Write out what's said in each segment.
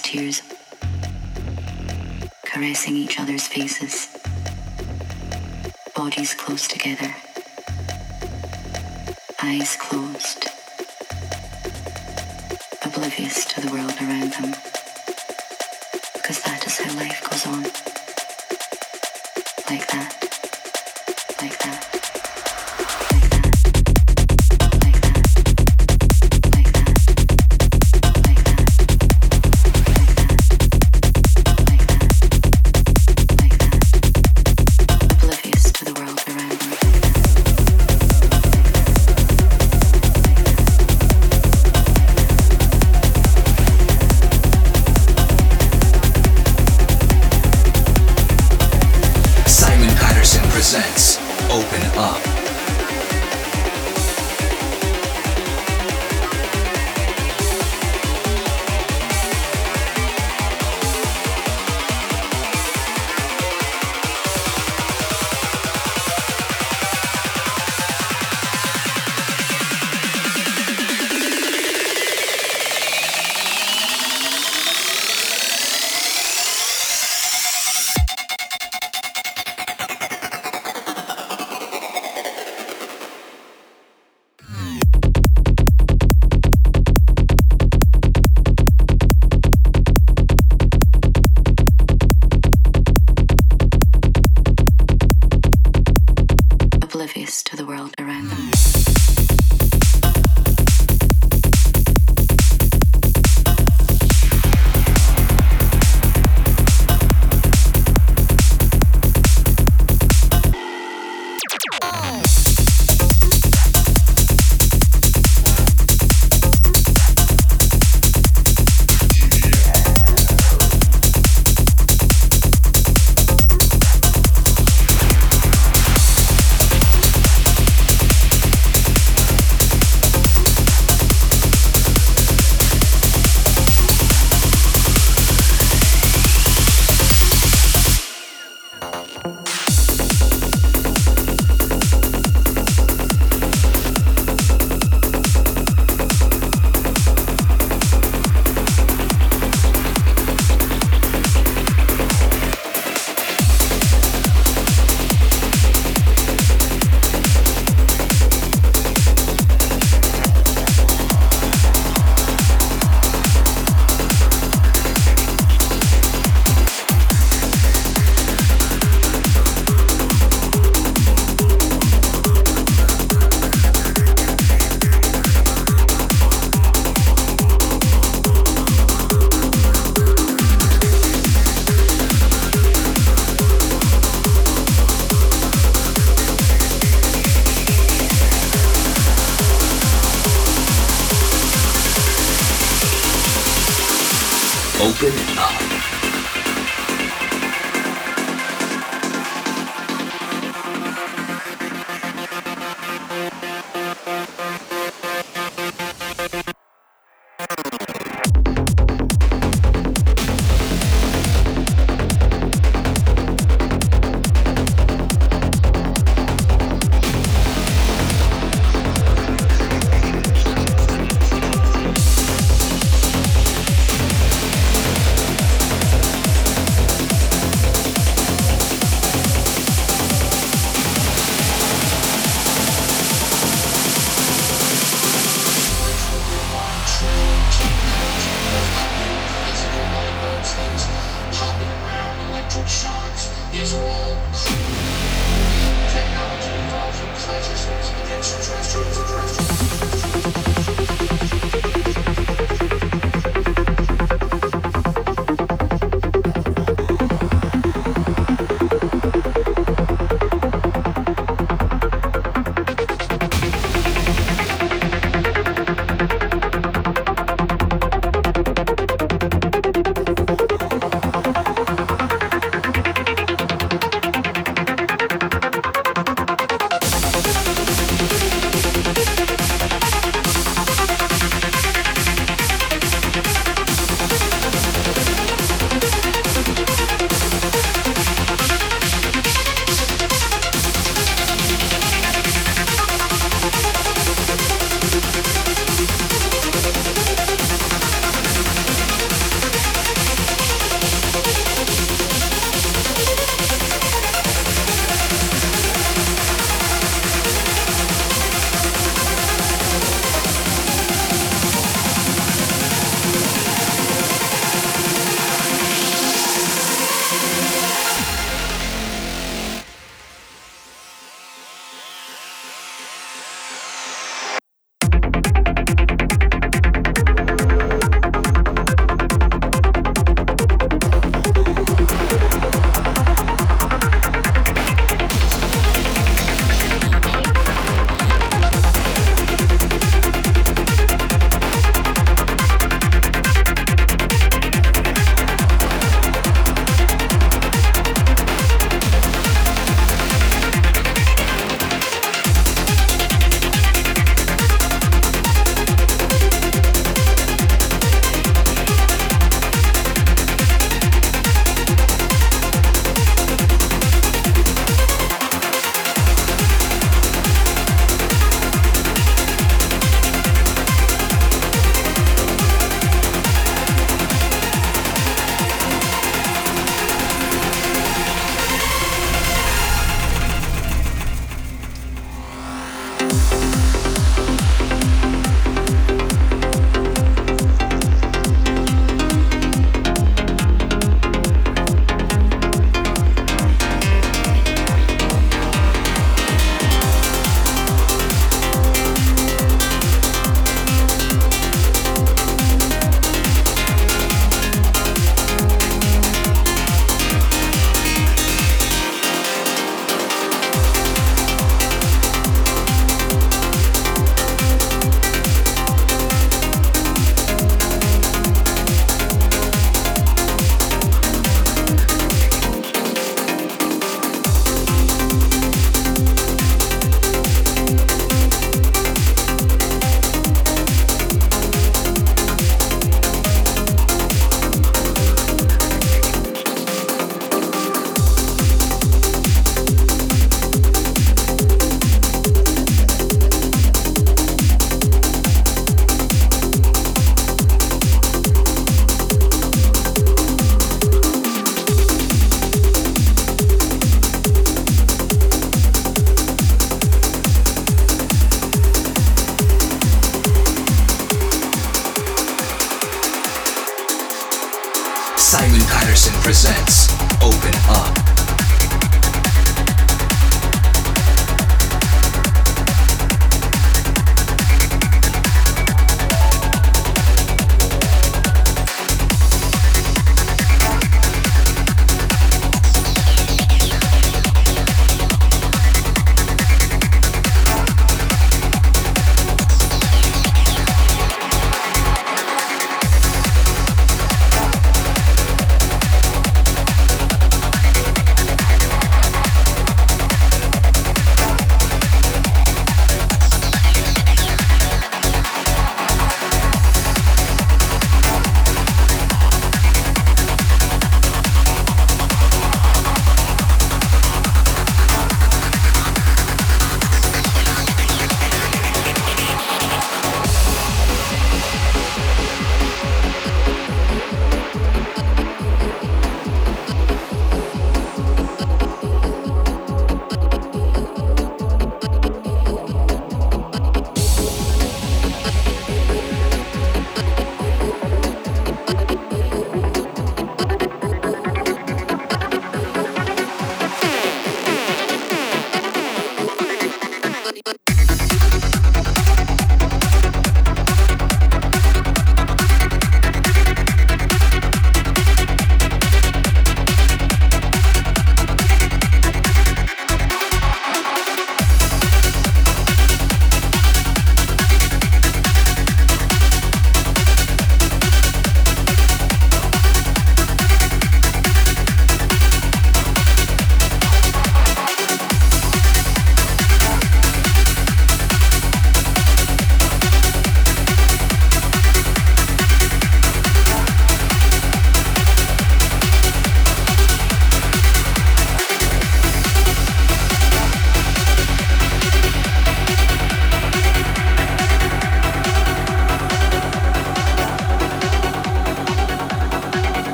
tears, caressing each other's faces, bodies close together, eyes closed, oblivious to the world around them, because that is how life goes on. Like that, like that.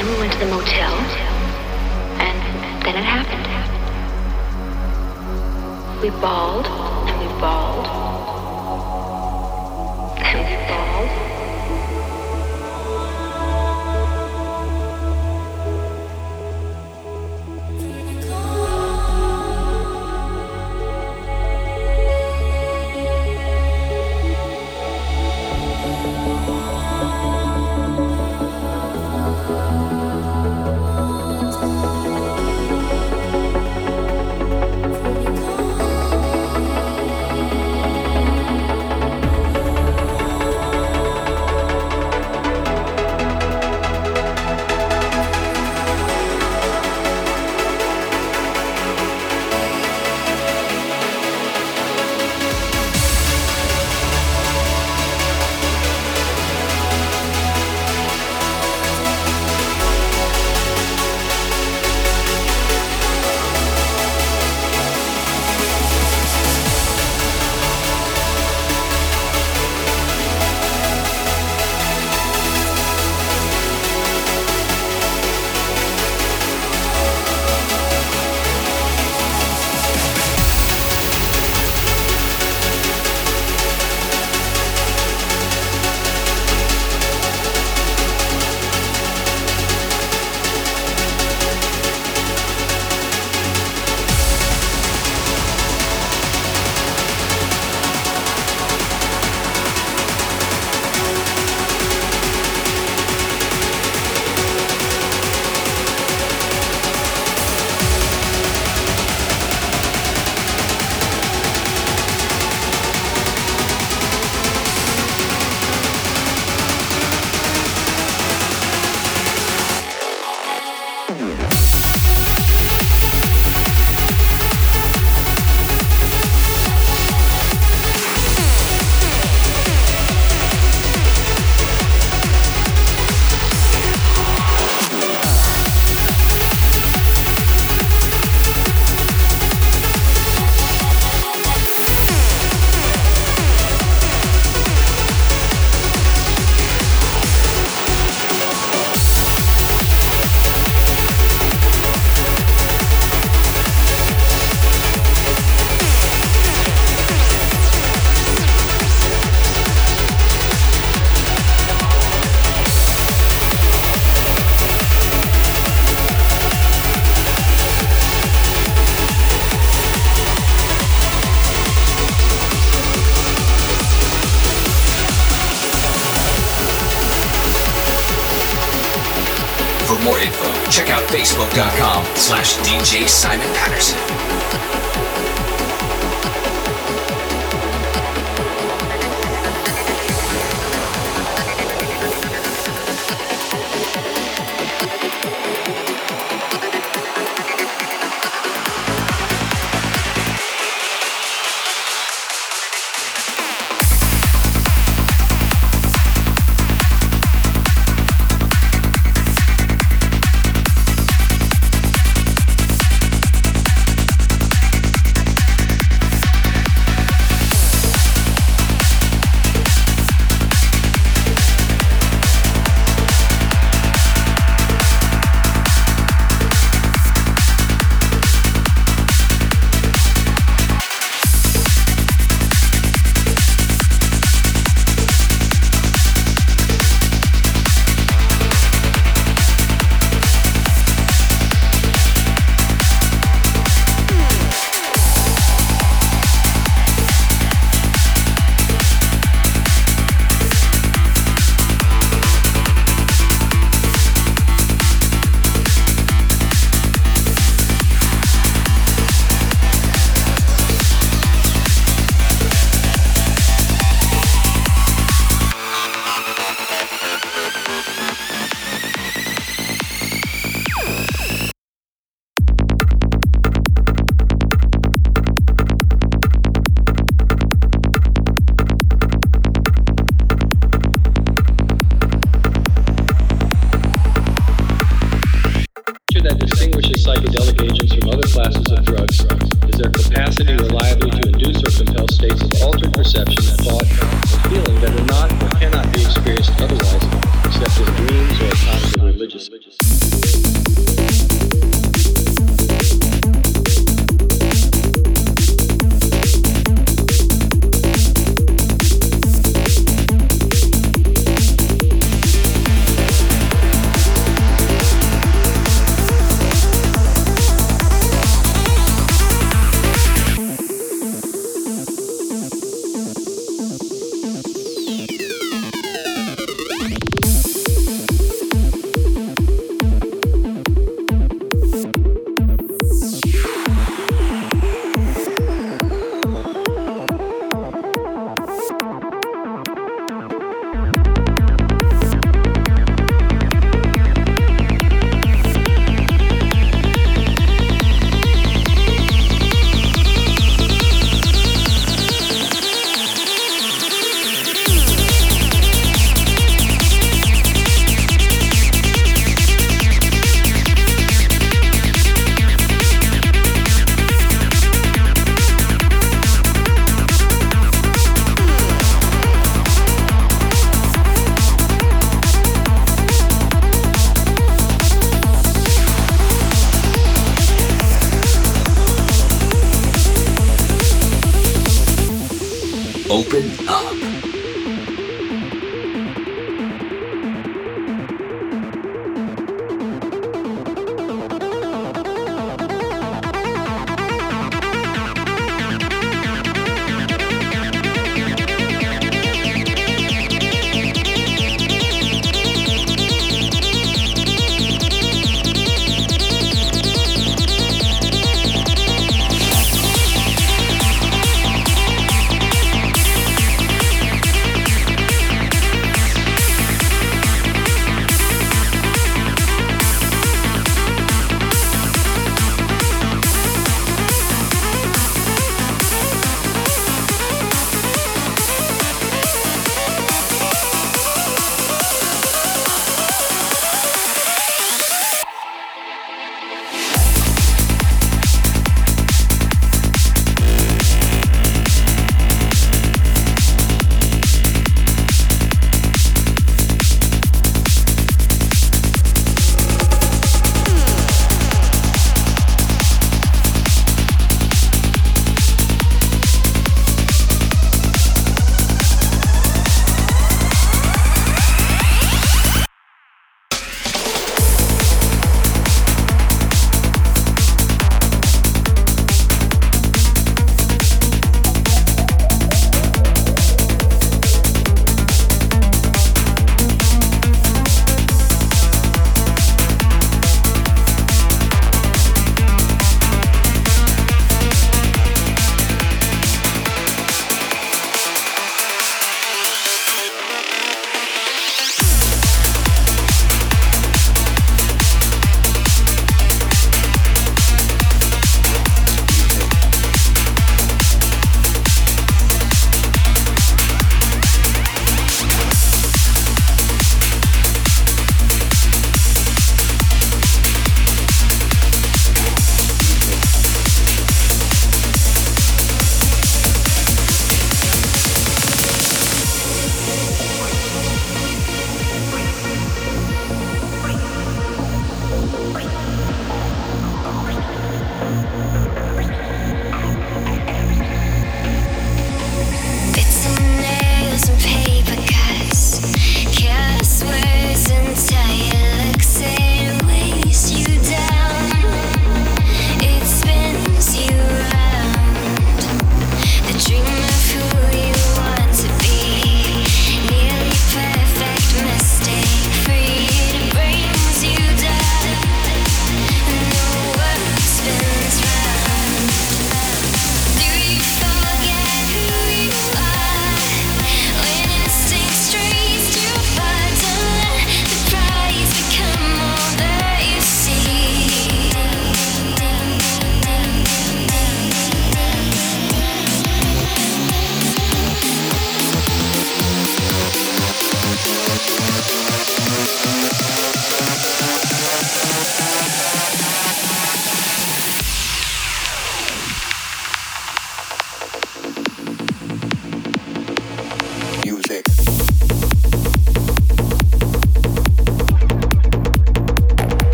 Then we went to the motel, and then it happened. We bawled, and we bawled, and we bawled.